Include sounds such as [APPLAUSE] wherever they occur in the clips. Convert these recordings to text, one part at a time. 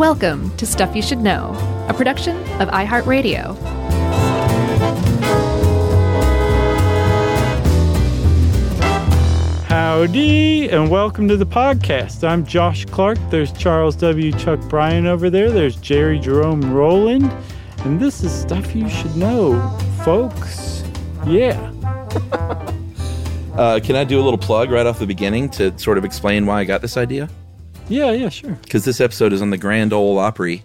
Welcome to Stuff You Should Know, a production of iHeartRadio. Howdy, and welcome to the podcast. I'm Josh Clark. There's Charles W. Chuck Bryan over there. There's Jerry Jerome Rowland. And this is Stuff You Should Know, folks. Yeah. [LAUGHS] Uh, can I do a little plug right off the beginning to sort of explain why I got this idea? Yeah, yeah, sure. Because this episode is on the Grand Ole Opry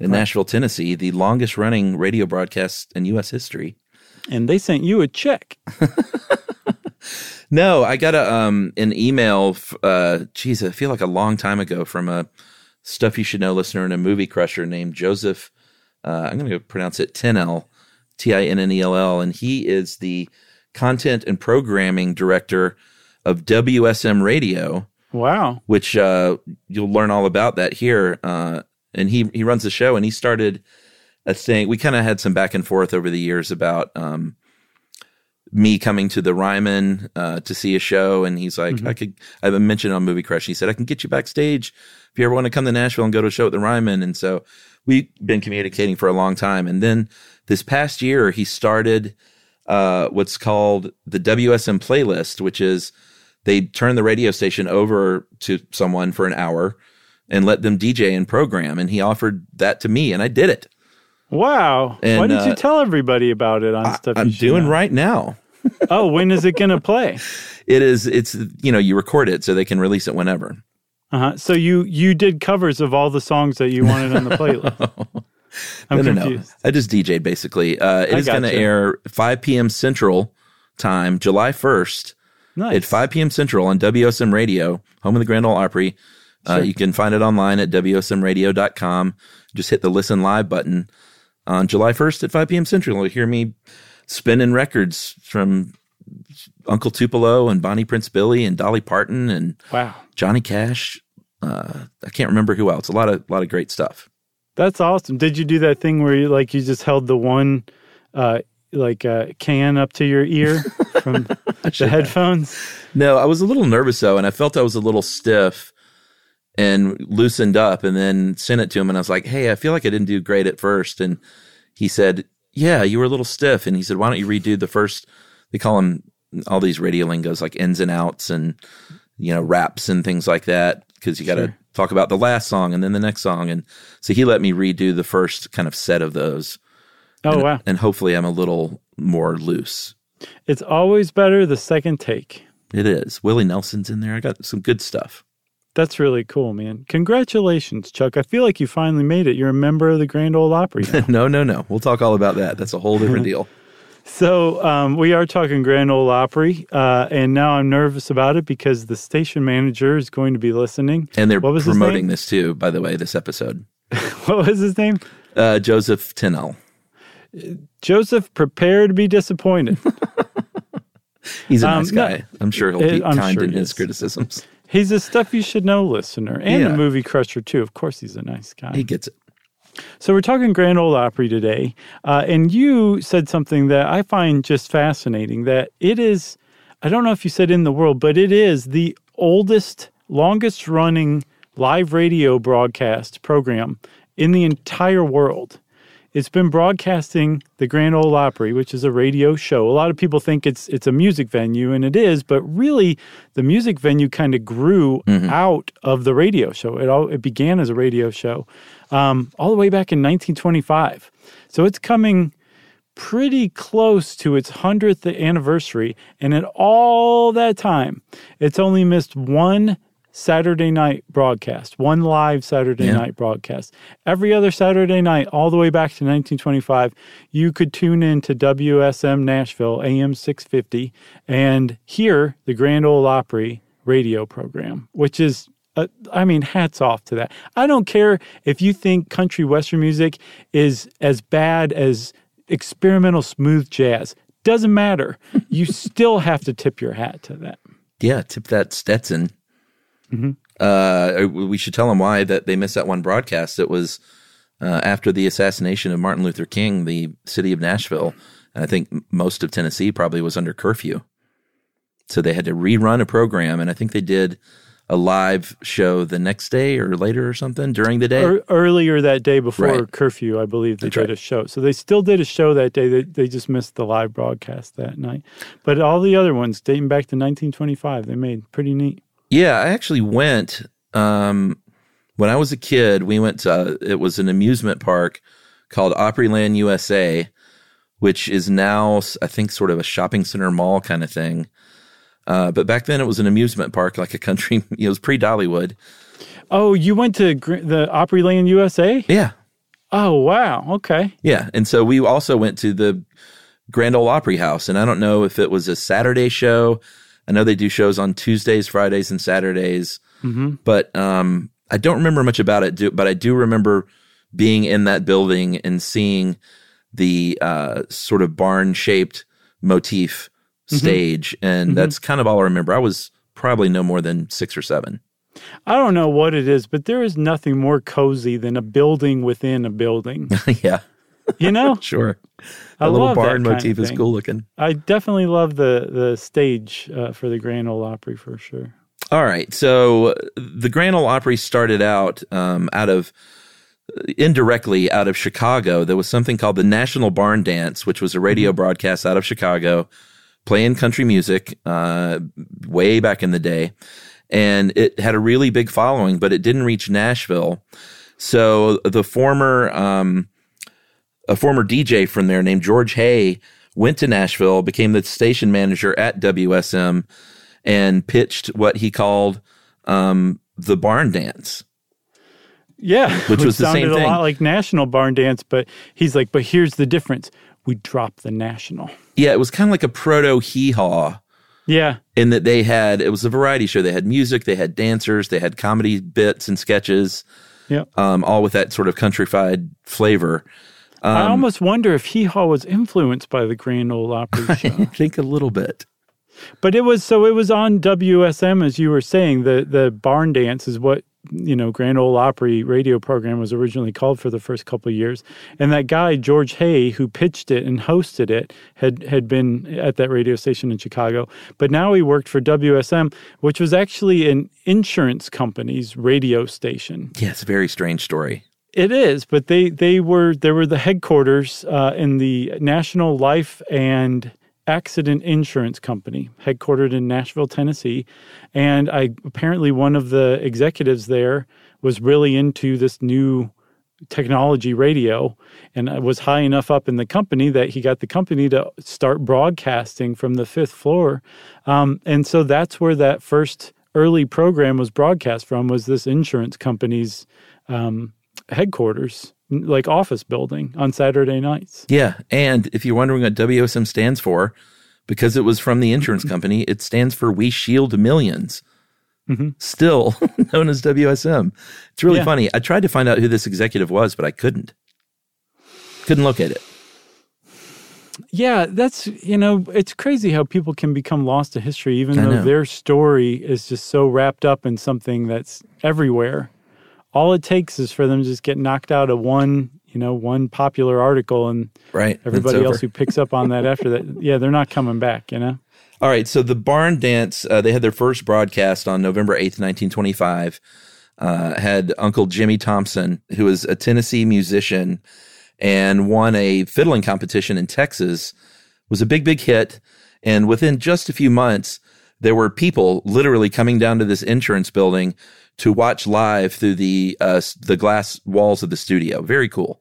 in Nashville, Tennessee, the longest running radio broadcast in U.S. history. And they sent you a check. [LAUGHS] No, I got a um an email. Uh, geez, I feel like a long time ago from a stuff you should know listener and a movie crusher named Joseph. Uh, I'm going to pronounce it Tinnell, T I N N E L L, and he is the content and programming director of WSM Radio, Wow. which uh, you'll learn all about that here. Uh, and he he runs the show, and he started a thing. We kind of had some back and forth over the years about um, me coming to the Ryman uh, to see a show, and he's like, I could. I mentioned on Movie Crush. He said I can get you backstage if you ever want to come to Nashville and go to a show at the Ryman. And so we've been communicating for a long time. And then this past year, he started uh, what's called the WSM playlist, which is they turn the radio station over to someone for an hour and let them DJ and program. And he offered that to me, and I did it. Wow. Why didn't you uh, tell everybody about it on stuff? I'm You doing Know? right now. [LAUGHS] Oh, when is it going to play? [LAUGHS] It is. It's you know you record it so they can release it whenever. Uh-huh. So you you did covers of all the songs that you wanted on the playlist. [LAUGHS] I'm no, no, no. confused. I just DJ basically. Uh, it I is going to air 5 p.m. Central time, July 1st Nice. at 5 p.m. Central on WSM Radio, home of the Grand Ole Opry. Uh, Sure. you can find it online at WSMRadio.com. Just hit the listen live button on July 1st at 5 p.m. Central. You'll hear me spinning records from Uncle Tupelo and Bonnie Prince Billy and Dolly Parton and Wow. Johnny Cash. Uh, I can't remember who else. A lot of, lot of great stuff. That's awesome. Did you do that thing where you like you just held the one uh like uh can up to your ear from [LAUGHS] the headphones? No, I was a little nervous though, and I felt I was a little stiff and loosened up, and then sent it to him, and I was like, "Hey, I feel like I didn't do great at first. and he said, "Yeah, you were a little stiff," and he said, "Why don't you redo the first? They call them all these radio lingos like ins and outs and you know raps and things like that because you got to Sure. talk about the last song and then the next song, and so he let me redo the first kind of set of those, Oh and, wow. and hopefully I'm a little more loose. It's always better the second take. It is Willie Nelson's in there. I got some good stuff. That's really cool, man. Congratulations, Chuck. I feel like you finally made it. You're a member of the Grand Ole Opry [LAUGHS] no, no, no. We'll talk all about that. That's a whole different [LAUGHS] deal. So um, we are talking Grand Ole Opry, uh, and now I'm nervous about it because the station manager is going to be listening. And they're What was promoting this too, by the way, this episode. [LAUGHS] What was his name? Uh, Joseph Tinnell. Joseph. Prepare to be disappointed. He's a Um, nice no, guy. I'm sure he'll be I'm kind sure in his criticisms. He's a stuff you should know listener and a movie crusher too. Of course, he's a nice guy. He gets it. So we're talking Grand Ole Opry today, uh, and you said something that I find just fascinating. That it is, I don't know if you said in the world, but it is the oldest, longest running live radio broadcast program in the entire world. It's been broadcasting the Grand Ole Opry, which is a radio show. A lot of people think it's it's a music venue, and it is, but really, the music venue kind of grew out of the radio show. It all it began as a radio show, um, all the way back in 1925. So it's coming pretty close to its 100th anniversary. And in all that time, it's only missed one Saturday night broadcast, one live Saturday Yeah. night broadcast. Every other Saturday night, all the way back to 1925, you could tune in to WSM Nashville, AM 650, and hear the Grand Ole Opry radio program, which is uh, I mean, hats off to that. I don't care if you think country western music is as bad as experimental smooth jazz. Doesn't matter. you [LAUGHS] still have to tip your hat to that. Yeah, tip that Stetson. Mm-hmm. Uh, we should tell them why that they missed that one broadcast. It was uh, after the assassination of Martin Luther King, the city of Nashville, and I think most of Tennessee probably was under curfew. So they had to rerun a program, and I think they did a live show the next day or later or something during the day. Ear- earlier that day before Right. curfew, I believe they That's did right. a show. So they still did a show that day. They, they just missed the live broadcast that night. But all the other ones dating back to 1925, they made pretty neat. Yeah, I actually went um, when I was a kid. We went to it was an amusement park called Opryland USA, which is now I think sort of a shopping center mall kind of thing. Uh, but back then it was an amusement park, like a country. [LAUGHS] It was pre Dollywood. Oh, you went to Gr- the Opryland USA? Yeah, Oh, wow. Okay. yeah. And so we also went to the Grand Ole Opry House, and I don't know if it was a Saturday show. I know they do shows on Tuesdays, Fridays, and Saturdays. hmm but um, I don't remember much about it. Do, but I do remember being in that building and seeing the uh, sort of barn shaped motif stage, and that's kind of all I remember. I was probably no more than six or seven. I don't know what it is, but there is nothing more cozy than a building within a building. [LAUGHS] yeah, You know? [LAUGHS] sure. I little that barn motif is cool looking. I definitely love the the stage uh, for the Grand Ole Opry for sure. All right. So the Grand Ole Opry started out um, out of indirectly out of Chicago. There was something called the National Barn Dance, which was a radio broadcast out of Chicago, playing country music uh, way back in the day, and it had a really big following, but it didn't reach Nashville. So the former um, a former DJ from there named George Hay went to Nashville, became the station manager at WSM, and pitched what he called um, the barn dance. Yeah, Which [LAUGHS] was the sounded same a lot like National Barn Dance, but he's like, but here's the difference: we dropped the National. Yeah, it was kind of like a proto hee haw Yeah, in that they had it was a variety show. They had music, they had dancers, they had comedy bits and sketches, yeah. um, all with that sort of countrified flavor. I Um, almost wonder if Hee Haw was influenced by the Grand Ole Opry [LAUGHS] show. I think a little bit. But it was so it was on WSM as you were saying. The the barn dance is what you know Grand Ole Opry radio program was originally called for the first couple of years. And that guy George Hay who pitched it and hosted it had had been at that radio station in Chicago. But now he worked for WSM, which was actually an insurance company's radio station. Yeah, it's a very strange story. It is, but they they were they were the headquarters uh, in the National Life and Accident Insurance Company, headquartered in Nashville, Tennessee, and I apparently one of the executives there was really into this new technology radio and was high enough up in the company that he got the company to start broadcasting from the fifth floor. Um, and so that's where that first early program was broadcast from was this insurance company's um, headquarters like office building on saturday nights Yeah, and if you're wondering what WSM stands for, because it was from the insurance company, it stands for We Shield 1000000s Mhm. Still [LAUGHS] known as WSM. It's really Yeah. funny. I tried to find out who this executive was, but I couldn't. Couldn't look at it. Yeah, that's you know, it's crazy how people can become lost to history, even I though know. their story is just so wrapped up in something that's everywhere. All it takes is for them to just get knocked out of one, you know, one popular article, and Right. Everybody else who picks up on that after that, yeah, they're not coming back. You know, All right. So the barn dance, uh, they had their first broadcast on November 8th, 1925. Uh, had Uncle Jimmy Thompson, who was a Tennessee musician and won a fiddling competition in Texas, was a big, big hit. And within just a few months, there were people literally coming down to this insurance building to watch live through the uh, the glass walls of the studio. Very cool.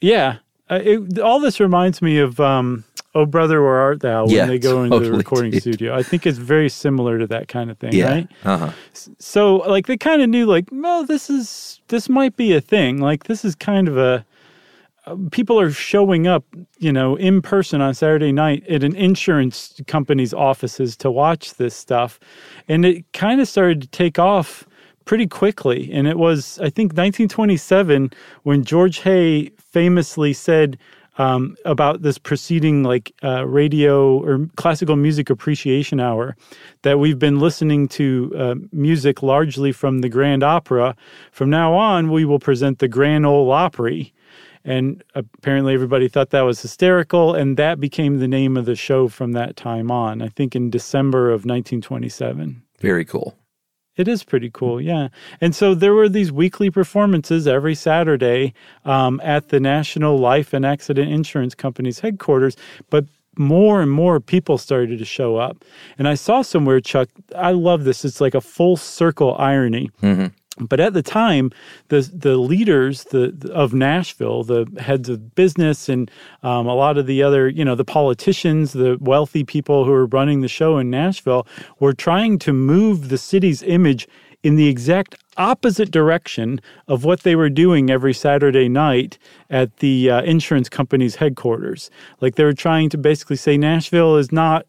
yeah. Uh, it, all this reminds me of um, "Oh Brother, Where Art Thou" when Yeah, they go into the recording dude. studio. I think it's very similar to that kind of thing, Yeah. right? Uh-huh. so like they kind of knew like well this is this might be a thing like this is kind of a uh, people are showing up you know in person on saturday night at an insurance company's offices to watch this stuff and it kind of started to take off pretty quickly and it was i think 1927 when george hay famously said um, about this preceding like uh, radio or classical music appreciation hour that we've been listening to uh, music largely from the Grand Opera. From now on, we will present the Grand Ole Opry. And apparently, everybody thought that was hysterical, and that became the name of the show from that time on. I think in December of 1927. Very cool. It is pretty cool, yeah. And so there were these weekly performances every Saturday um, at the National Life and Accident Insurance Company's headquarters, but more and more people started to show up. And I saw somewhere, Chuck, I love this. It's like a full circle irony. But at the time, the the leaders the, of Nashville, the heads of business, and um, a lot of the other, you know, the politicians, the wealthy people who were running the show in Nashville, were trying to move the city's image in the exact opposite direction of what they were doing every Saturday night at the uh, insurance company's headquarters. Like they were trying to basically say Nashville is not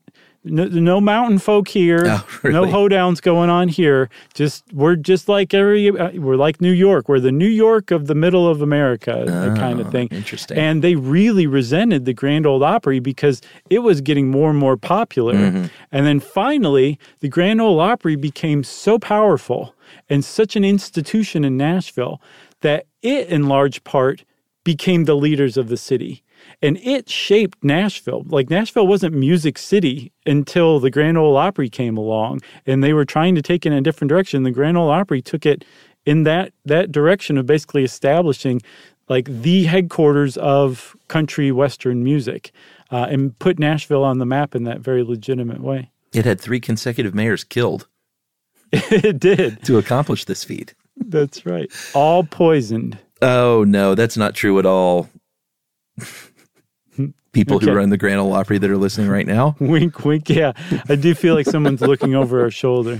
no, no mountain folk here, Oh, [LAUGHS] no really? hoedowns going on here. Just we're just like every uh, we're like New York. We're the New York of the middle of America, that kind of thing. Interesting. And they really resented the Grand Ole Opry because it was getting more and more popular. Mm-hmm. And then finally, the Grand Ole Opry became so powerful and such an institution in Nashville that it, in large part, became the leaders of the city. And it shaped Nashville. Like Nashville wasn't Music City until the Grand Ole Opry came along, and they were trying to take it in a different direction. The Grand Ole Opry took it in that that direction of basically establishing like the headquarters of country western music, uh, and put Nashville on the map in that very legitimate way. It had three consecutive mayors killed [LAUGHS] it did. to accomplish this feat. That's right. All poisoned. Oh no, that's not true at all. [LAUGHS] People Okay. who run the Grand Ole Opry that are listening right now. [LAUGHS] Wink, wink. Yeah, I do feel like someone's looking over our shoulder.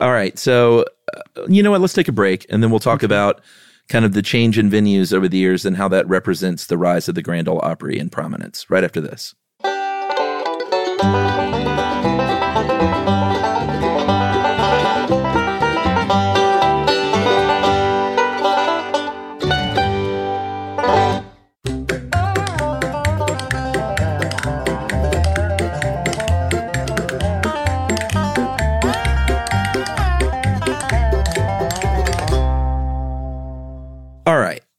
All right, so uh, you know what? Let's take a break, and then we'll talk about kind of the change in venues over the years and how that represents the rise of the Grand Ole Opry in prominence. Right after this.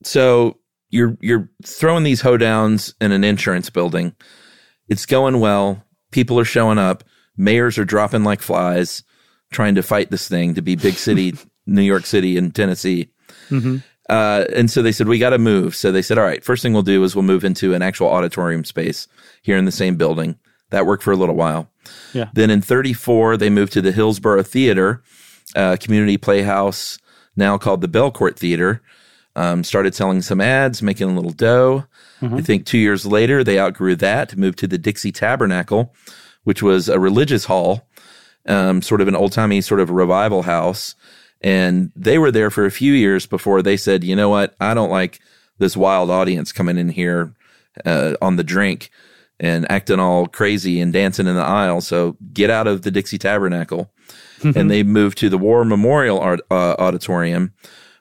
So you're you're throwing these hoedowns in an insurance building. It's going well. People are showing up. Mayors are dropping like flies, trying to fight this thing to be big city, [LAUGHS] New York City and Tennessee. Uh, and so they said, we got to move. So they said, all right, first thing we'll do is we'll move into an actual auditorium space here in the same building. That worked for a little while. Yeah. Then in 34, they moved to the Hillsboro Theater, uh, community playhouse, now called the Belcourt Theater. Um, started selling some ads, making a little dough. I think two years later, they outgrew that, moved to the Dixie Tabernacle, which was a religious hall, um, sort of an old timey sort of revival house. And they were there for a few years before they said, you know what? I don't like this wild audience coming in here uh, on the drink and acting all crazy and dancing in the aisle. So get out of the Dixie Tabernacle. [LAUGHS] and they moved to the War Memorial Art, uh, Auditorium,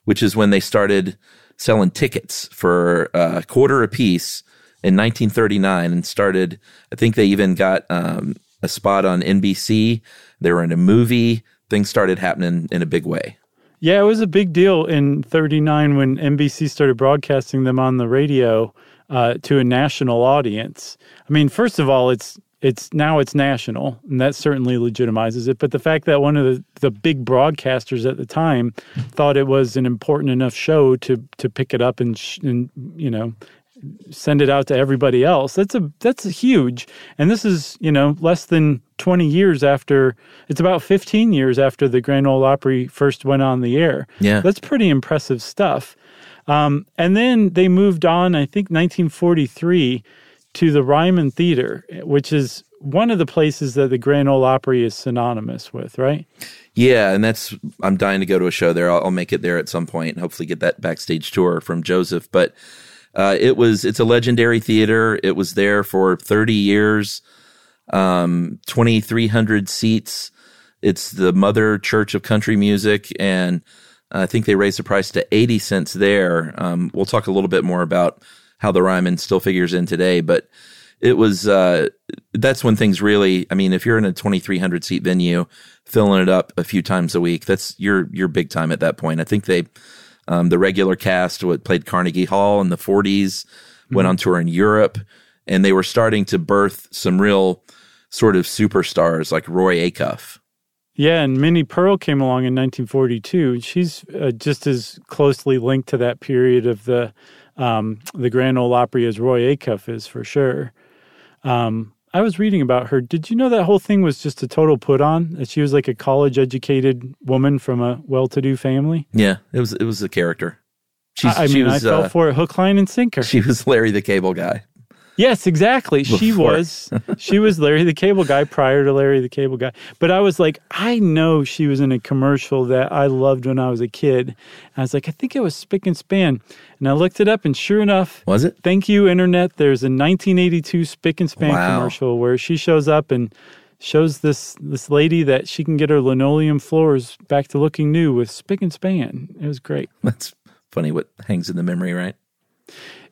which is when they started selling tickets for uh, a quarter a piece in 1939 and started, I think they even got um, a spot on NBC. They were in a movie. Things started happening in a big way. Yeah, it was a big deal in 39 when NBC started broadcasting them on the radio uh, to a national audience. I mean, first of all, it's it's now it's national, and that certainly legitimizes it. But the fact that one of the, the big broadcasters at the time thought it was an important enough show to to pick it up and, sh- and you know send it out to everybody else. That's a that's huge. And this is, you know, less than 20 years after it's about 15 years after the Grand Ole Opry first went on the air. Yeah. That's pretty impressive stuff. Um, and then they moved on, I think 1943 to the Ryman Theater, which is one of the places that the Grand Ole Opry is synonymous with, right? Yeah, and that's I'm dying to go to a show there. I'll, I'll make it there at some and Hopefully, get that backstage tour from Joseph. But uh, it was it's a legendary theater. It was there for 30 years, um, 2,300 seats. It's the mother church of country music, and I think they raised the price to 80 cents there. Um, we'll talk a little bit more about how the Ryman still figures in today, but it was uh, that's when things really. I mean, if you're in a 2,300 seat venue, filling it up a few times a week, that's you're you're big time at that point. I think they um, the regular cast what played Carnegie Hall in the 40s, went on tour in Europe, and they were starting to birth some real sort of superstars like Roy Acuff. Yeah, and Minnie Pearl came along in 1942. She's uh, just as closely linked to that period of the um, the Grand Ole Opry as Roy Acuff is for sure. Um, I was reading about her. Did you know that whole thing was just a total put on? That she was like a college educated woman from a well to do family? Yeah, it was it was a character. She's, I, I she mean, was, I fell uh, for it hook, line, and sinker. She was Larry the Cable Guy. Yes, exactly. She was [LAUGHS] she was Larry the Cable Guy prior to Larry the Cable Guy. But I was like, I know she was in a commercial that I loved when I was a kid. And I was like, I think it was Spick and Span. And I looked it up and sure enough, Was it? thank you internet, there's a 1982 Spick and Span Wow. commercial where she shows up and shows this this lady that she can get her linoleum floors back to looking new with Spick and Span. It was great. That's funny what hangs in the memory, right?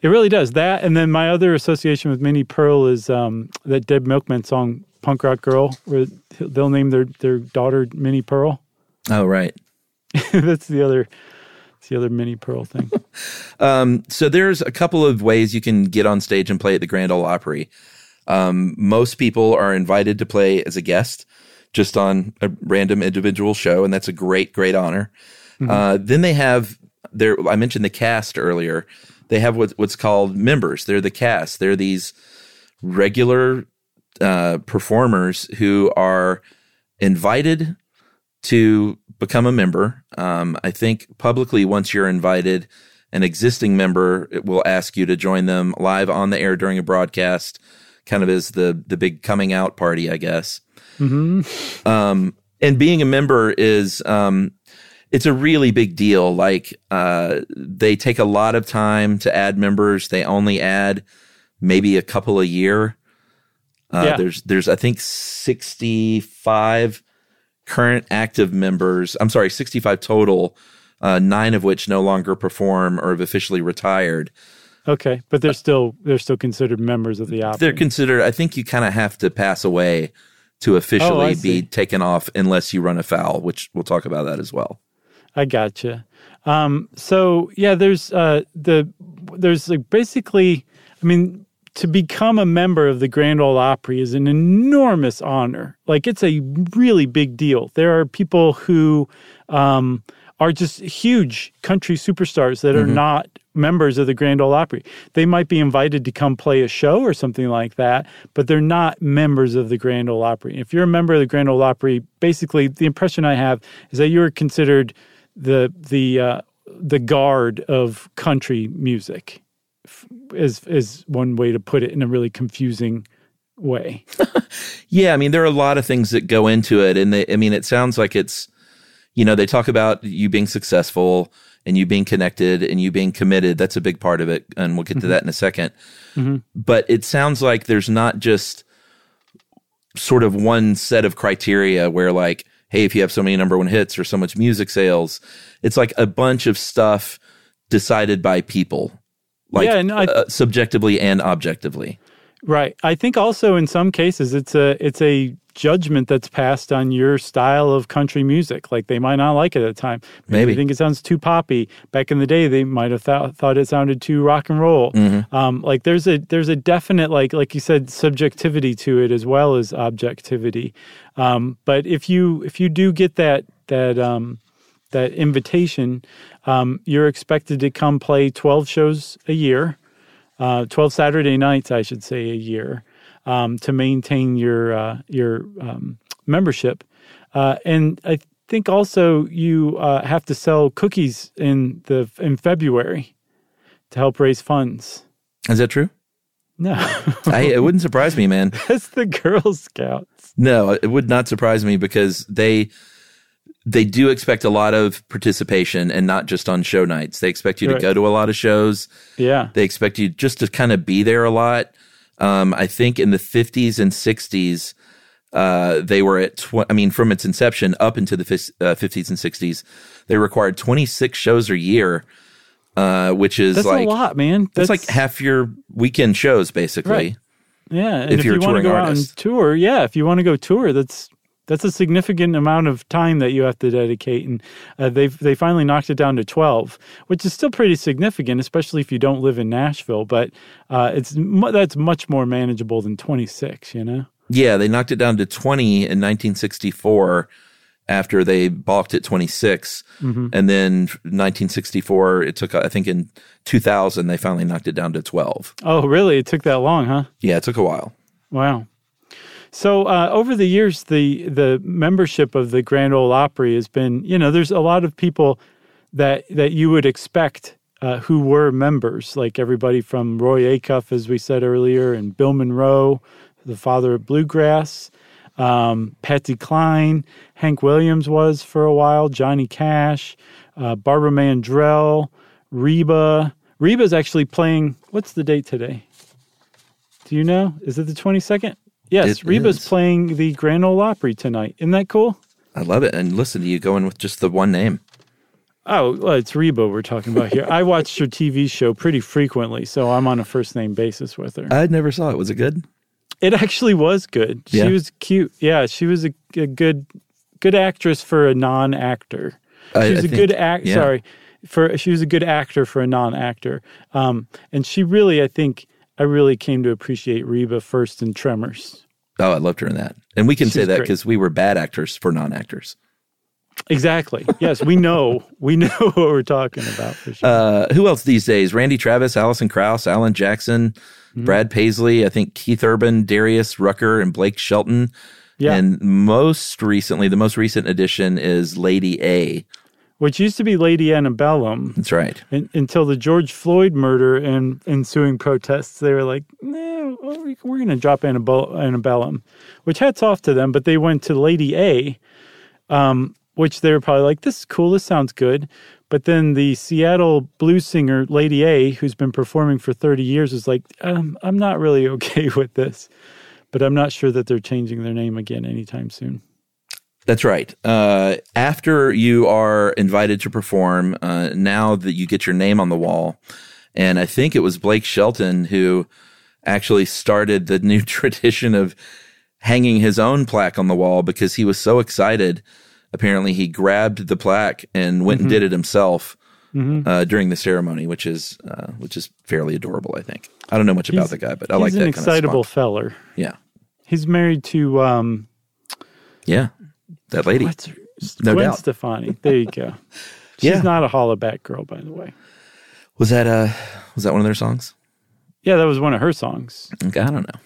It really does that. And then my other association with Minnie Pearl is um, that Dead Milkman song, Punk Rock Girl, where they'll name their, their daughter Minnie Pearl. Oh, right. [LAUGHS] that's the other, that's the other Minnie Pearl thing. [LAUGHS] Um, so there's a couple of ways you can get on stage and play at the Grand Ole Opry. Um, most people are invited to play as a guest, just on a random individual show, and that's a great, great honor. Uh, then they have their. I mentioned the cast earlier. They have what, what's called members. They're the cast. They're these regular uh, performers who are invited to become a member. Um, I think publicly, once you're invited, an existing member will ask you to join them live on the air during a broadcast, kind of as the the big coming out party, I guess. Um, and being a member is um, it's a really big deal. Like uh, they take a lot of time to add members. They only add maybe a couple a year. Uh, Yeah. There's there's I think 65 current active members. I'm sorry, 65 total. Uh, nine of which no longer perform or have officially retired. Okay, but they're still they're still considered members of the Opry. They're considered. I think you kind of have to pass away to officially Oh, be taken off unless you run afoul, which we'll talk about that as well. I gotcha. Um, so yeah, there's uh, the there's like basically, I mean, to become a member of the Grand Ole Opry is an enormous honor. Like it's a really big deal. There are people who um, are just huge country superstars that are not members of the Grand Ole Opry. They might be invited to come play a show or something like that, but they're not members of the Grand Ole Opry. If you're a member of the Grand Ole Opry, basically the impression I have is that you're considered the the uh, the guard of country music. Is is one way to put it in a really confusing way. [LAUGHS] Yeah, I mean, there are a lot of things that go into it, and they, I mean, it sounds like it's, you know, they talk about you being successful and you being connected and you being committed. That's a big part of it, and we'll get to that in a 2nd But it sounds like there's not just sort of one set of criteria where, like, hey, if you have so many number one hits or so much music sales, it's like a bunch of stuff decided by people, like Yeah, and I- uh, subjectively and objectively. Right. I think also in some cases it's a it's a judgment that's passed on your style of country music. Like they might not like it at the time. Maybe. they think it sounds too poppy. Back in the day, they might have thought thought it sounded too rock and roll. Um, like there's a there's a definite like like you said subjectivity to it as well as objectivity. Um, but if you if you do get that that um, that invitation, um, you're expected to come play 12 shows a year uh, 12 Saturday nights, I should say, a year um, to maintain your uh, your um, membership. Uh, and I think also you uh, have to sell cookies in the in February to help raise funds. Is that true? No, [LAUGHS] I, it wouldn't surprise me, man. [LAUGHS] that's the Girl Scouts. No, it would not surprise me because they they do expect a lot of participation and not just on show nights. They expect you to go to a lot of shows. Yeah, They expect you just to kind of be there a lot. Um, I think in the 50s and 60s, uh, they were at, tw- I mean, from its inception up into the fis- uh, 50s and 60s, they required 26 shows a year, uh, which is that's like, a lot, man. that's like half your weekend shows, basically. Right. Yeah, and if if, you're you want to touring go out artist. and tour, yeah, if you want to go tour, that's that's a significant amount of time that you have to dedicate, and uh, they've they finally knocked it down to twelve, which is still pretty significant, especially if you don't live in Nashville. But uh, it's that's much more manageable than twenty six. You know. Yeah, they knocked it down to 20 in 1964. after they balked at 26. And then 1964, it took, I think in 2000, they finally knocked it down to 12. Oh, really? It took that long, huh? Yeah, it took a while. Wow. So uh, over the years, the the membership of the Grand Ole Opry has been, you know, there's a lot of people that that you would expect uh, who were members, like everybody from Roy Acuff, as we said earlier, and Bill Monroe, the father of bluegrass, um, Patsy Cline, Hank Williams was for a while, Johnny Cash, uh, Barbara Mandrell, Reba. Reba's actually playing. What's the date today? Do you know? Is it the twenty second? Yes, It Reba's is. playing the Grand Ole Opry tonight. Isn't that cool? I love it. And listen to you going with just the one name. Oh, well, it's Reba we're talking about here. I watched her TV show pretty frequently, so I'm on a first name basis with her. I never saw it. Was it good? It actually was good. She Yeah. was cute. Yeah, she was a, a good good actress for a non actor. She was I a think- good act. yeah. Sorry, for she was a good actor for a non actor. Um, and she really, I think, I really came to appreciate Reba first in Tremors. Oh, I loved her in that. And we can say that because we were bad actors for non actors. Exactly. Yes, we know. [LAUGHS] We know what we're talking about for sure. Uh, who else these days? Randy Travis, Alison Krauss, Alan Jackson, Mm-hmm. Brad Paisley, I think Keith Urban, Darius Rucker, and Blake Shelton. Yeah. And most recently, the most recent addition is Lady A. Which used to be Lady Antebellum. That's right. un- until the George Floyd murder and ensuing protests, they were like, no, we- we're going to drop Antebellum, which hats off to them. But they went to Lady A, um, which they were probably like, this is cool, this sounds good. But then the Seattle blues singer Lady A, who's been performing for 30 years, was like, um, I'm not really [LAUGHS] okay with this. But I'm not sure that they're changing their name again anytime soon. That's right. Uh, after you are invited to perform, uh, now that you get your name on the wall, and I think it was Blake Shelton who actually started the new [LAUGHS] tradition of hanging his own plaque on the wall because he was so excited. Apparently, he grabbed the plaque and went and did it himself uh, during the ceremony, which is uh, which is fairly adorable. I think. I don't know much about the guy, but I He's like an that excitable kind of feller. Yeah, He's married to um, yeah, that lady. What's her? No Gwen doubt. Stefani. There you go. [LAUGHS] She's Yeah. not a hollaback girl, by the way. Was that uh was that one of their songs? Yeah, that was one of her songs. Okay, I don't know.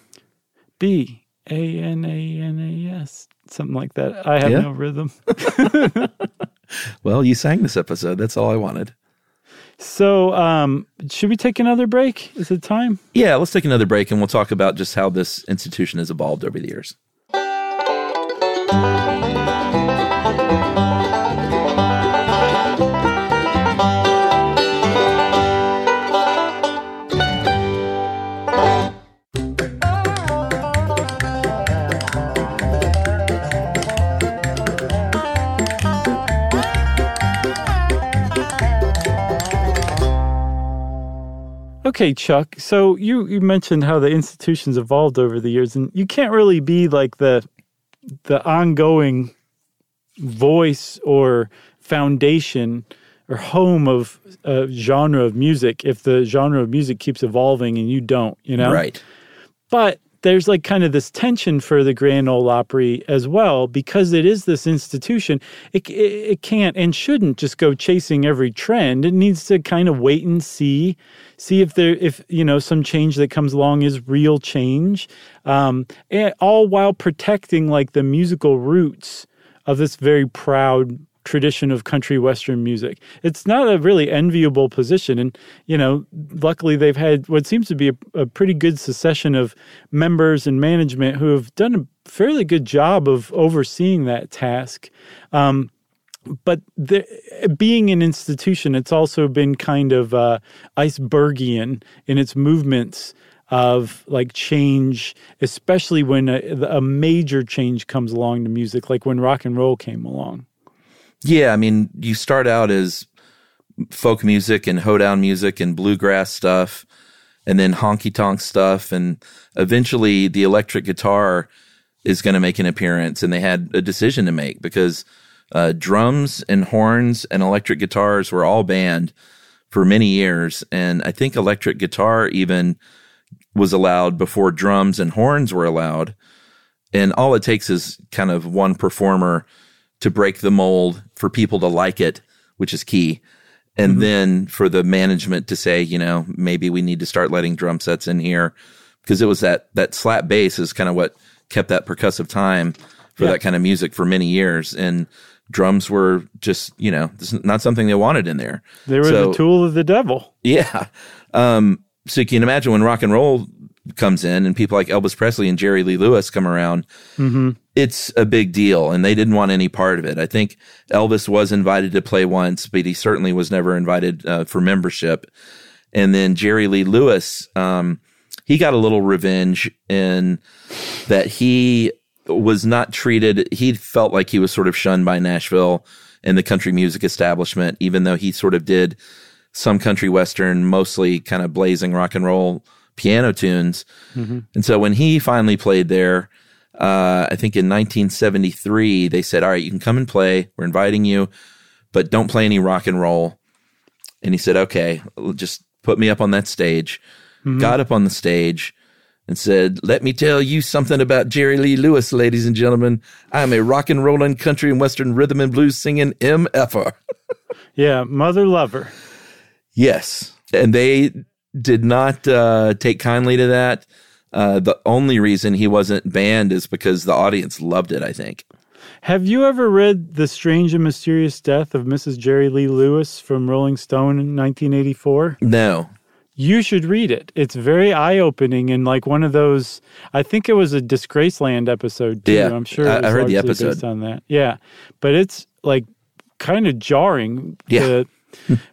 B A N A N A S, something like that. I have Yeah? no rhythm. [LAUGHS] Well, you sang this episode. That's all I wanted. So, um, should we take another break? Is it time? Yeah, let's take another break and we'll talk about just how this institution has evolved over the years. Okay, Chuck. So you you mentioned how the institution's evolved over the years, and you can't really be like the the ongoing voice or foundation or home of a genre of music if the genre of music keeps evolving and you don't. You know, Right. But there's like kind of this tension for the Grand Ole Opry as well because it is this institution. It, it, it can't and shouldn't just go chasing every trend. It needs to kind of wait and see, see if there, if you know, some change that comes along is real change, um, and all while protecting like the musical roots of this very proud tradition of country western music. It's not a really enviable position and you know luckily they've had what seems to be a, a pretty good succession of members and management who have done a fairly good job of overseeing that task. Um, but the, being an institution, it's also been kind of uh, icebergian in its movements of like change, especially when a, a major change comes along to music, like when rock and roll came along. Yeah, I mean, you start out as folk music and hoedown music and bluegrass stuff, and then honky tonk stuff, and eventually the electric guitar is going to make an appearance. And they had a decision to make because uh, drums and horns and electric guitars were all banned for many years, and I think electric guitar even was allowed before drums and horns were allowed. And all it takes is kind of one performer to break the mold for people to like it, which is key. And Mm-hmm. then for the management to say, you know, maybe we need to start letting drum sets in here because it was that, that slap bass is kind of what kept that percussive time for Yeah. that kind of music for many years. And drums were just, you know, not something they wanted in there. They were So- the tool of the devil. yeah. Um, so you can imagine when rock and roll comes in and people like Elvis Presley and Jerry Lee Lewis come around, it's a big deal and they didn't want any part of it. I think Elvis was invited to play once, but he certainly was never invited uh, for membership. And then Jerry Lee Lewis, um, he got a little revenge in that he was not treated, he felt like he was sort of shunned by Nashville and the country music establishment, even though he sort of did some country western, mostly kind of blazing rock and roll piano tunes. And so when he finally played there, uh, I think in 1973, they said, All right, you can come and play. We're inviting you, but don't play any rock and roll. And he said, Okay, just put me up on that stage. Got up on the stage and said, Let me tell you something about Jerry Lee Lewis, ladies and gentlemen. I'm a rock and roll and country and western rhythm and blues singing MFer. [LAUGHS] Yeah, mother lover. Yes. And they did not uh, take kindly to that. Uh, the only reason he wasn't banned is because the audience loved it, I think. Have you ever read The Strange and Mysterious Death of Mrs. Jerry Lee Lewis from Rolling Stone in 1984? No. You should read it. It's very eye opening and like one of those. I think it was a Disgraceland episode too. Yeah, I'm sure I- it was I heard the episode. based on that. Yeah, but it's like kind of jarring. Yeah. to-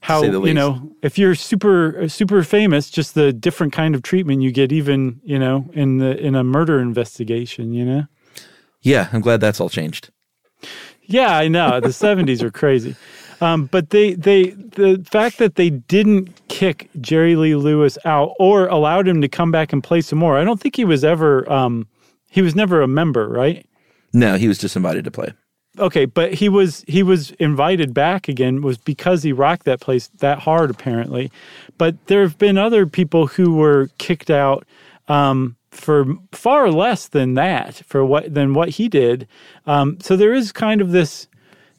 how you know if you're super super famous, just the different kind of treatment you get, even you know in the in a murder investigation. You know. Yeah, I'm glad that's all changed. Yeah, I know. The 70s were crazy. Um, but they, they, the fact that they didn't kick Jerry Lee Lewis out or allowed him to come back and play some more, I don't think he was ever, um, he was never a member, right? No, he was just invited to play. Okay, but he was he was invited back again was because he rocked that place that hard apparently. But there have been other people who were kicked out um, for far less than that for what than what he did. Um, so there is kind of this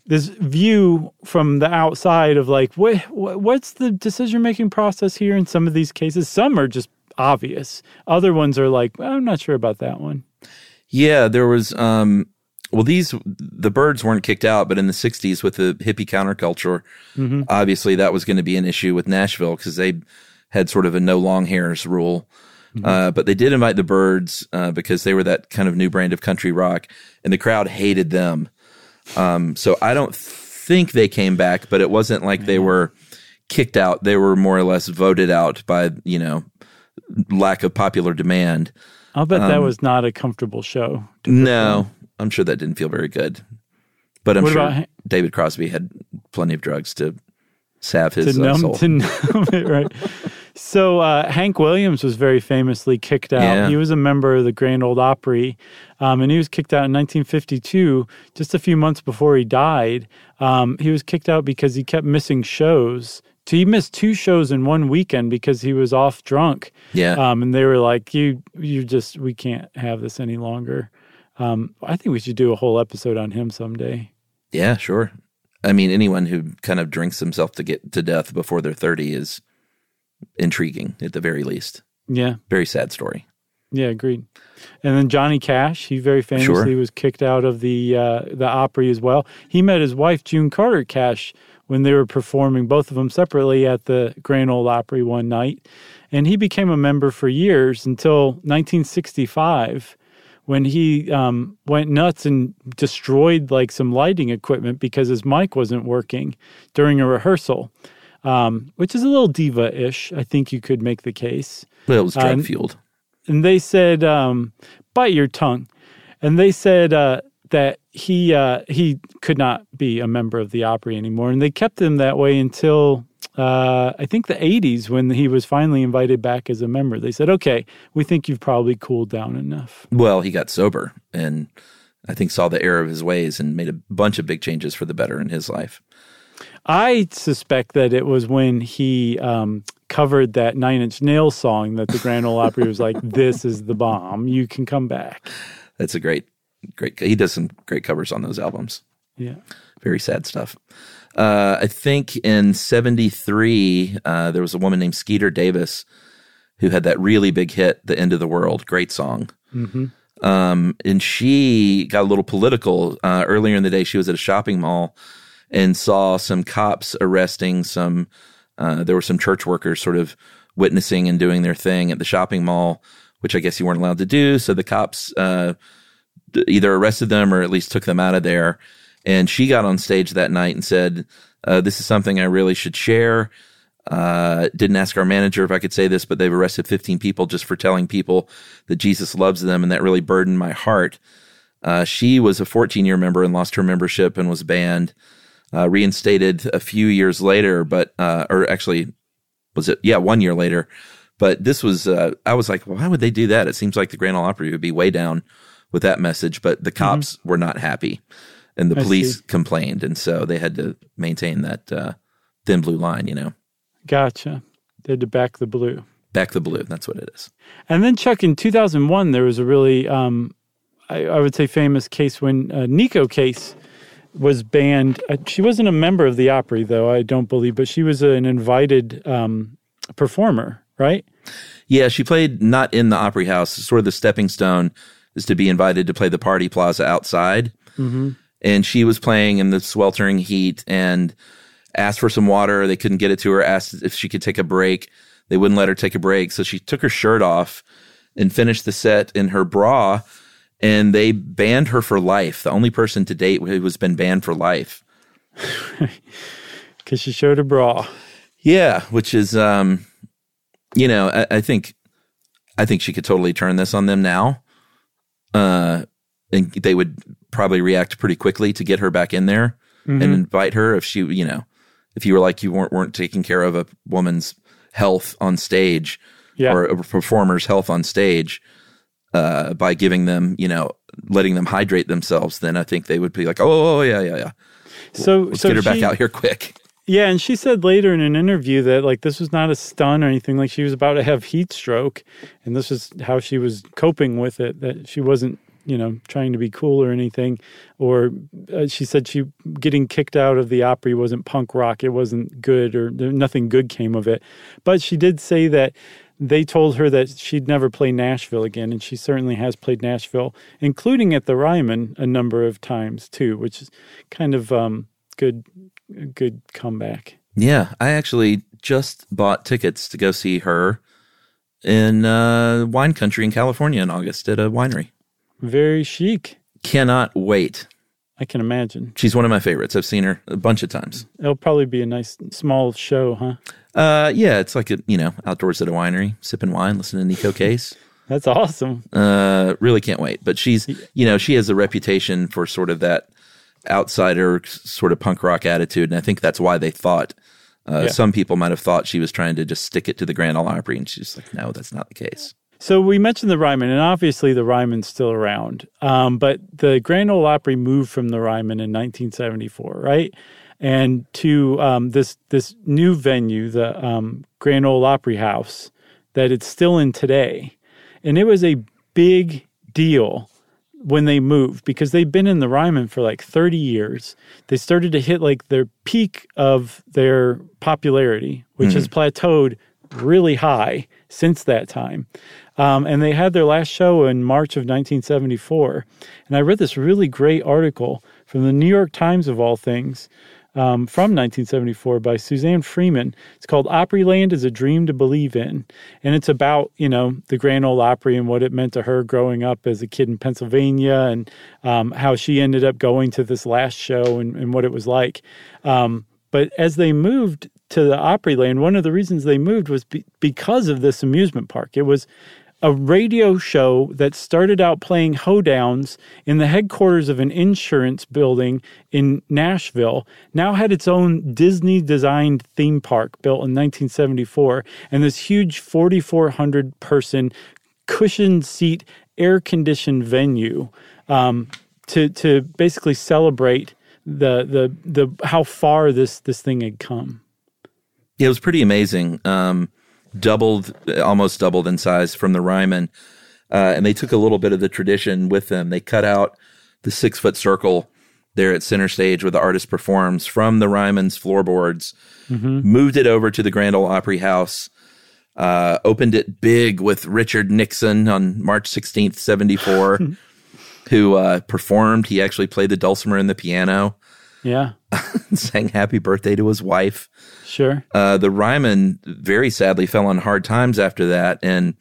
this view from the outside of like what, what what's the decision making process here in some of these cases. Some are just obvious. Other ones are like I'm not sure about that one. Yeah, there was um well these the Byrds weren't kicked out, but in the 60s with the hippie counterculture, obviously that was going to be an issue with Nashville because they had sort of a no long hairs rule. Uh, but they did invite the Byrds uh, because they were that kind of new brand of country rock, and the crowd hated them. Um, so I don't think they came back, but it wasn't like they were kicked out. They were more or less voted out by you know lack of popular demand. I'll bet that Um, was not a comfortable show. to No, I'm sure that didn't feel very good. But I'm What sure about David Crosby had plenty of drugs to salve his to uh, numb soul. to [LAUGHS] numb it, right? So uh, Hank Williams was very famously kicked out. Yeah. He was a member of the Grand Ole Opry, um, and he was kicked out in 1952, just a few months before he died. Um, he was kicked out because he kept missing shows. So he missed two shows in one weekend because he was off drunk. yeah, Um, and they were like, "You, you just, we can't have this any longer." Um, I think we should do a whole episode on him someday. yeah, sure. I mean, anyone who kind of drinks themselves to get to death before they're 30 is intriguing at the very least. Yeah. Very sad story. Yeah, agreed. And then Johnny Cash, he very famously Sure. was kicked out of the uh, the Opry as well. He met his wife June Carter Cash when they were performing both of them separately at the Grand Ole Opry one night, and he became a member for years until 1965 when he um, went nuts and destroyed like some lighting equipment because his mic wasn't working during a rehearsal, um, which is a little diva-ish. I think you could make the case But it was drug fueled. and they said, um, "Bite your tongue," and they said uh, that he uh, he could not be a member of the Opry anymore, and they kept him that way until uh, I think the '80s when he was finally invited back as a member. They said, "Okay, we think you've probably cooled down enough." well, he got sober and I think saw the error of his ways and made a bunch of big changes for the better in his life. I suspect that it was when he um, covered that Nine Inch Nails song that the Grand Ole Opry was like, "This is the bomb. You can come back." That's a great, great. He does some great covers on those albums. Yeah. Very sad stuff. Uh, I think in 73, uh, there was a woman named Skeeter Davis who had that really big hit, The End of the World. Great song. Um, and she got a little political. Uh, earlier in the day, she was at a shopping mall and saw some cops arresting some, uh, there were some church workers sort of witnessing and doing their thing at the shopping mall, which I guess you weren't allowed to do. So the cops, uh, either arrested them or at least took them out of there. And she got on stage that night and said, uh, This is something I really should share. Uh, didn't ask our manager if I could say this, but they've arrested 15 people just for telling people that Jesus loves them. And that really burdened my heart. Uh, she was a 14 year member and lost her membership and was banned, uh, reinstated a few years later, but, uh, or actually, was it? Yeah, one year later. But this was, uh, I was like, why would they do that? It seems like the Grand Ole Opry would be way down with that message, but the cops were not happy and the Mm-hmm. I police see. complained. And so they had to maintain that, uh, thin blue line, you know, Gotcha. They had to back the blue. back the blue. That's what it is. And then, Chuck, in 2001, there was a really, um, I, I would say, famous case when uh, Neko Case was banned. Uh, she wasn't a member of the Opry, though, I don't believe, but she was an invited um, performer, right? Yeah, she played not in the Opry House. Sort of the stepping stone is to be invited to play the Party Plaza outside. And she was playing in the sweltering heat and asked for some water. They couldn't get it to her. Asked if she could take a break. They wouldn't let her take a break. So she took her shirt off and finished the set in her bra. And they banned her for life. The only person to date who has been banned for life. [LAUGHS] Because she showed her bra. Yeah, which is, um, you know, I, I think, I think she could totally turn this on them now, uh, and they would probably react pretty quickly to get her back in there and invite her if she, you know, if you were like you weren't weren't taking care of a woman's health on stage Yeah. or a performer's health on stage uh, by giving them, you know, letting them hydrate themselves, then I think they would be like, oh, oh yeah, yeah, yeah, So, let's so get her back out here quick. Yeah, and she said later in an interview that like this was not a stun or anything. Like she was about to have heat stroke, and this was how she was coping with it. That she wasn't, you know, trying to be cool or anything. Or uh, she said she getting kicked out of the Opry wasn't punk rock. It wasn't good, or nothing good came of it. But she did say that they told her that she'd never play Nashville again, and she certainly has played Nashville, including at the Ryman a number of times too, which is kind of um, good, good comeback. Yeah, I actually just bought tickets to go see her in uh, wine country in California in August at a winery. Very chic. Cannot wait. I can imagine. She's one of my favorites. I've seen her a bunch of times. It'll probably be a nice small show, huh? Uh, yeah, it's like a you know outdoors at a winery, sipping wine, listening to Neko Case. [LAUGHS] That's awesome. Uh, really can't wait. But she's you know she has a reputation for sort of that outsider sort of punk rock attitude, and I think that's why they thought. Uh, Yeah. Some people might have thought she was trying to just stick it to the Grand Ole Opry, and she's like, "No, that's not the case." So we mentioned the Ryman, and obviously the Ryman's still around. Um, but the Grand Ole Opry moved from the Ryman in 1974, right? And to um, this this new venue, the um, Grand Ole Opry House, that it's still in today. And it was a big deal when they moved because they've been in the Ryman for like 30 years. They started to hit like their peak of their popularity, which has plateaued really high since that time. Um, and they had their last show in March of 1974. And I read this really great article from the New York Times, of all things, um, from 1974 by Suzanne Freeman. It's called Opryland is a Dream to Believe in. And it's about, you know, the Grand Ole Opry and what it meant to her growing up as a kid in Pennsylvania and um, how she ended up going to this last show and, and what it was like. Um, but as they moved to the Opryland, one of the reasons they moved was be- because of this amusement park. It was a radio show that started out playing hoedowns in the headquarters of an insurance building in Nashville, now had its own Disney designed theme park built in 1974, and this huge 4,400 person cushioned seat, air conditioned venue um, to, to basically celebrate the, the, the, how far this, this thing had come. Yeah, it was pretty amazing. Um, doubled, almost doubled in size from the Ryman. Uh, and they took a little bit of the tradition with them. They cut out the six foot circle there at center stage where the artist performs from the Ryman's floorboards, moved it over to the Grand Ole Opry House, uh, opened it big with Richard Nixon on March 16th, 74, [LAUGHS] who uh, performed. He actually played the dulcimer and the piano, Yeah, [LAUGHS] sang happy birthday to his wife. sure. Uh, the Ryman very sadly fell on hard times after that, and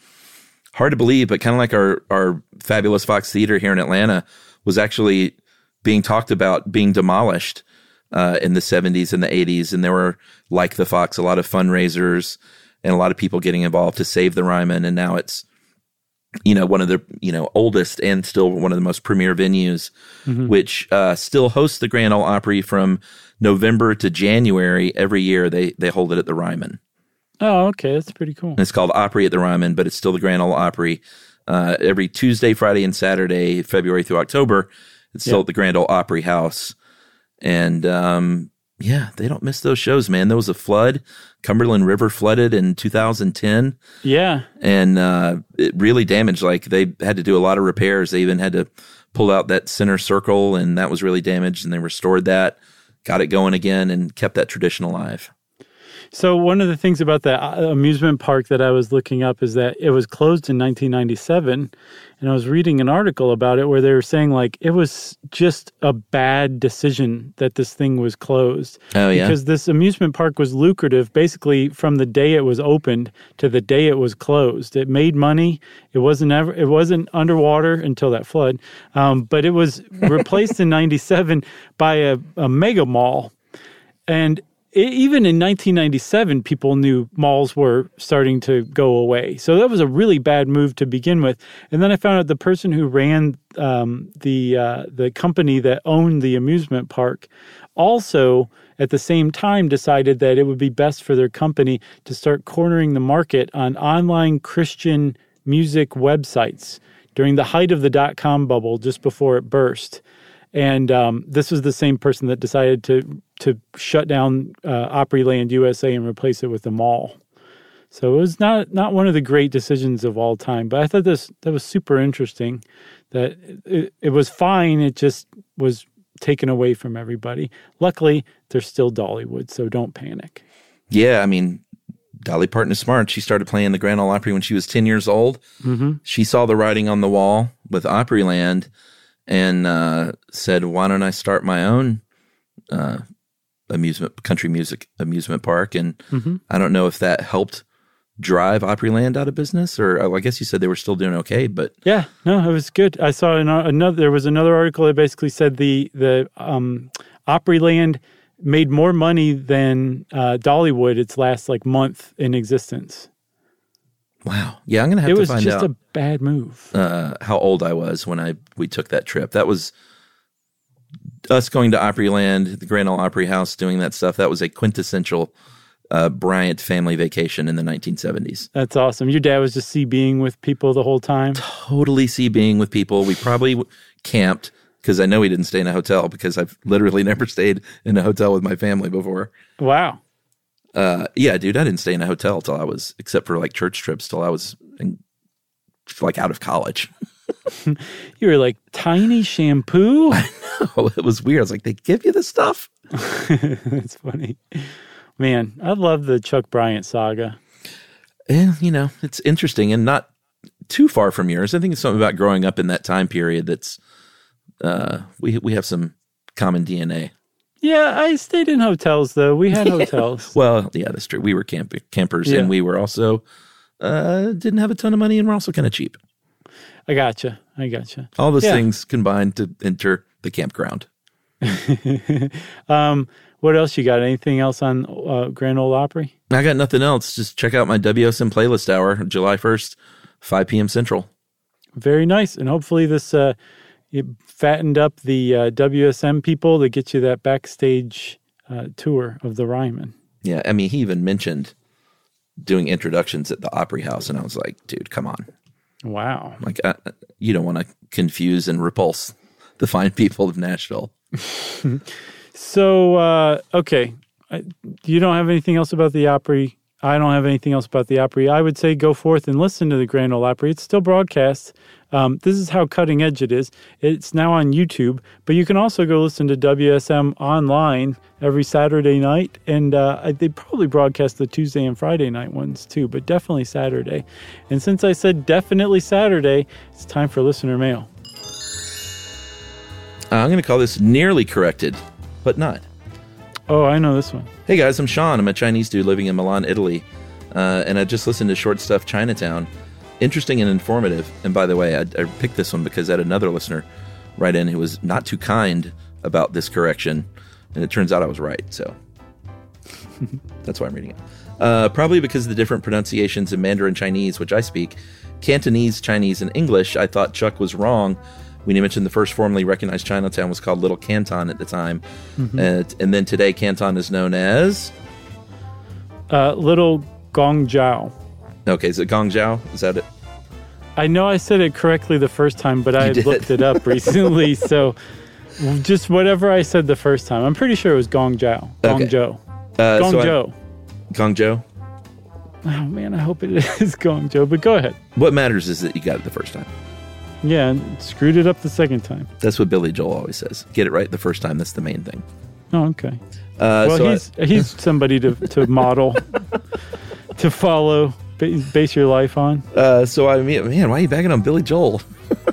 hard to believe, but kind of like our our fabulous Fox Theater here in Atlanta was actually being talked about being demolished uh, in the 70s and the 80s, and there were like the Fox a lot of fundraisers and a lot of people getting involved to save the Ryman, and now it's you know one of the you know oldest and still one of the most premier venues, which uh, still hosts the Grand Ole Opry from November to January every year. They they hold it at the Ryman. Oh, okay, that's pretty cool. And it's called Opry at the Ryman, but it's still the Grand Ole Opry. Uh, every Tuesday, Friday, and Saturday, February through October, it's still Yeah. at the Grand Ole Opry House. And um, yeah, they don't miss those shows, man. There was a flood. Cumberland River flooded in 2010, Yeah, and uh, it really damaged. Like they had to do a lot of repairs. They even had to pull out that center circle, and that was really damaged. And they restored that, got it going again, and kept that tradition alive. So one of the things about that uh, amusement park that I was looking up is that it was closed in 1997, and I was reading an article about it where they were saying like it was just a bad decision that this thing was closed. Oh, yeah? because this amusement park was lucrative basically from the day it was opened to the day it was closed. It made money. It wasn't ever. It wasn't underwater until that flood, um, but it was [LAUGHS] replaced in '97 by a, a mega mall, and even in 1997, people knew malls were starting to go away. So that was a really bad move to begin with. And then I found out the person who ran um, the uh, the company that owned the amusement park also at the same time decided that it would be best for their company to start cornering the market on online Christian music websites during the height of the dot com bubble just before it burst. And um, this was the same person that decided to to shut down uh, Opryland USA and replace it with a mall. So it was not not one of the great decisions of all time. But I thought this that was super interesting. That it, it was fine. It just was taken away from everybody. Luckily, there's still Dollywood, so don't panic. Yeah, I mean, Dolly Parton is smart. She started playing the Grand Ole Opry when she was 10 years old. Mm-hmm. She saw the writing on the wall with Opryland and uh, said, why don't I start my own uh, amusement, country music amusement park? And I don't know if that helped drive Opryland out of business, or oh, I guess you said they were still doing okay, but Yeah, no, it was good. I saw an, another. There was another article that basically said the the um, Opryland made more money than uh, Dollywood its last like month in existence. wow. Yeah, I'm going to have It to find out. It was just a bad move. uh, how old I was when I we took that trip. That was us going to Opryland, the Grand Ole Opry House, doing that stuff. That was a quintessential uh, Bryant family vacation in the 1970s. That's awesome. Your dad was just see being with people the whole time. Totally see being with people. We probably w- camped because I know we didn't stay in a hotel because I've literally [LAUGHS] never stayed in a hotel with my family before. Wow. Uh, yeah, dude, I didn't stay in a hotel till I was, except for like church trips, till I was in, like out of college. [LAUGHS] [LAUGHS] You were like tiny shampoo. [LAUGHS] I know it was weird. I was like, they give you this stuff? [LAUGHS] That's funny. Man, I love the Chuck Bryant saga. Yeah, you know, it's interesting and not too far from yours. I think it's something about growing up in that time period that's uh we we have some common DNA. Yeah, I stayed in hotels though. We had hotels. Well, yeah, that's true. We were camp- campers Yeah. and we were also uh didn't have a ton of money and we're also kind of cheap. I gotcha. I gotcha. All those Yeah. things combined to enter the campground. [LAUGHS] Um, what else you got? Anything else on uh, Grand Ole Opry? I got nothing else. Just check out my WSM playlist hour, July 1st, 5 p.m. Central. Very nice, and hopefully this uh, it fattened up the uh, WSM people to get you that backstage uh, tour of the Ryman. Yeah, I mean, he even mentioned doing introductions at the Opry House, and I was like, dude, come on. Wow. Like, uh, you don't want to confuse and repulse the fine people of Nashville. So uh, okay, I, you don't have anything else about the Opry. I don't have anything else about the Opry. I would say go forth and listen to the Grand Ole Opry. It's still broadcast Um, this is how cutting edge it is. It's now on YouTube, but you can also go listen to WSM online every Saturday night, and uh, they probably broadcast the Tuesday and Friday night ones too, but definitely Saturday. And since I said definitely Saturday, it's time for listener mail. Uh, I'm going to call this nearly corrected, but not. Oh, I know this one. Hey guys, I'm Sean. I'm a Chinese dude living in Milan, Italy, uh, and I just listened to Short Stuff Chinatown. Interesting and informative. And by the way, I, I picked this one because I had another listener write in who was not too kind about this correction, and it turns out I was right. So [LAUGHS] that's why I'm reading it. Uh, probably because of the different pronunciations in Mandarin Chinese, which I speak, Cantonese, Chinese, and English. I thought Chuck was wrong when he mentioned the first formally recognized Chinatown was called Little Canton at the time, Mm-hmm. and, and then today Canton is known as. Uh, Little Gongjiao. Okay, is it Gongjiao? Is that it? I know I said it correctly the first time, but I looked it up [LAUGHS] recently, so just whatever I said the first time. I'm pretty sure it was Gongjiao. Okay. Gongzhou. Uh, so I- Gongzhou. Gongzhou. Oh man, I hope it [LAUGHS] is Gong Gongzhou, but go ahead. What matters is that you got it the first time. Yeah, and screwed it up the second time. That's what Billy Joel always says. Get it right the first time. That's the main thing. Oh, okay. Uh, Well, so I- he's he's [LAUGHS] somebody to, to model, to follow, ba- base your life on. uh, so I mean, man, why are you bagging on Billy Joel?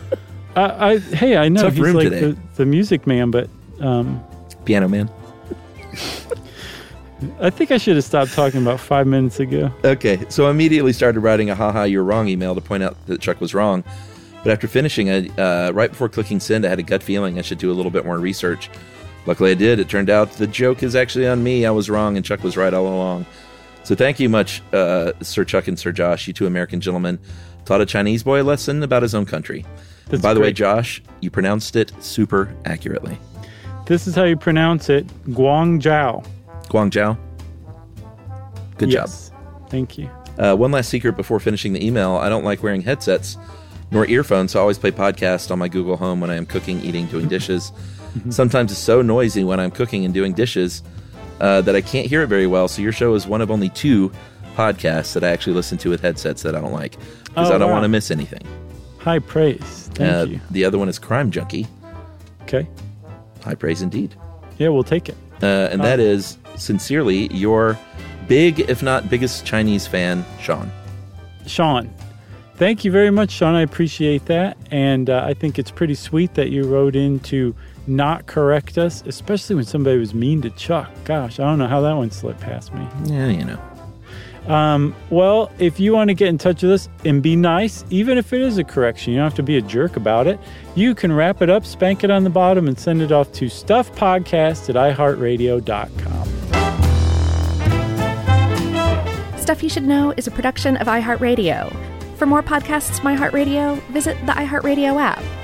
[LAUGHS] I, I hey, I know Tough he's room like today. the, the music man, but um, Piano Man. I think I should have stopped talking about five minutes ago. Okay, so I immediately started writing a haha you're wrong email to point out that Chuck was wrong. But after finishing, I, uh, right before clicking send, I had a gut feeling I should do a little bit more research. Luckily, I did. It turned out the joke is actually on me. I was wrong, and Chuck was right all along. So thank you much, uh, Sir Chuck and Sir Josh, you two American gentlemen. Taught a Chinese boy a lesson about his own country. That's By the way. Josh, you pronounced it super accurately. This is how you pronounce it, Guangzhou. Guangzhou. Good yes. Thank you. Uh, one last secret before finishing the email I don't like wearing headsets nor earphones, so I always play podcasts on my Google Home when I am cooking, eating, doing dishes. Sometimes it's so noisy when I'm cooking and doing dishes uh, that I can't hear it very well. So your show is one of only two podcasts that I actually listen to with headsets that I don't like because Oh, I don't wow. want to miss anything. High praise. Thank Uh, you. the other one is Crime Junkie. Okay. High praise indeed. Yeah, we'll take it. Uh, and that is sincerely your big, if not biggest Chinese fan, Sean. Sean. Thank you very much, Sean. I appreciate that. And uh, I think it's pretty sweet that you wrote in to not correct us, especially when somebody was mean to Chuck. Gosh, I don't know how that one slipped past me. Yeah, you know. Um, well, if you want to get in touch with us and be nice, even if it is a correction, you don't have to be a jerk about it. You can wrap it up, spank it on the bottom, and send it off to stuffpodcast at iheartradio.com. Stuff You Should Know is a production of iHeartRadio. For more podcasts from iHeartRadio, visit the iHeartRadio app,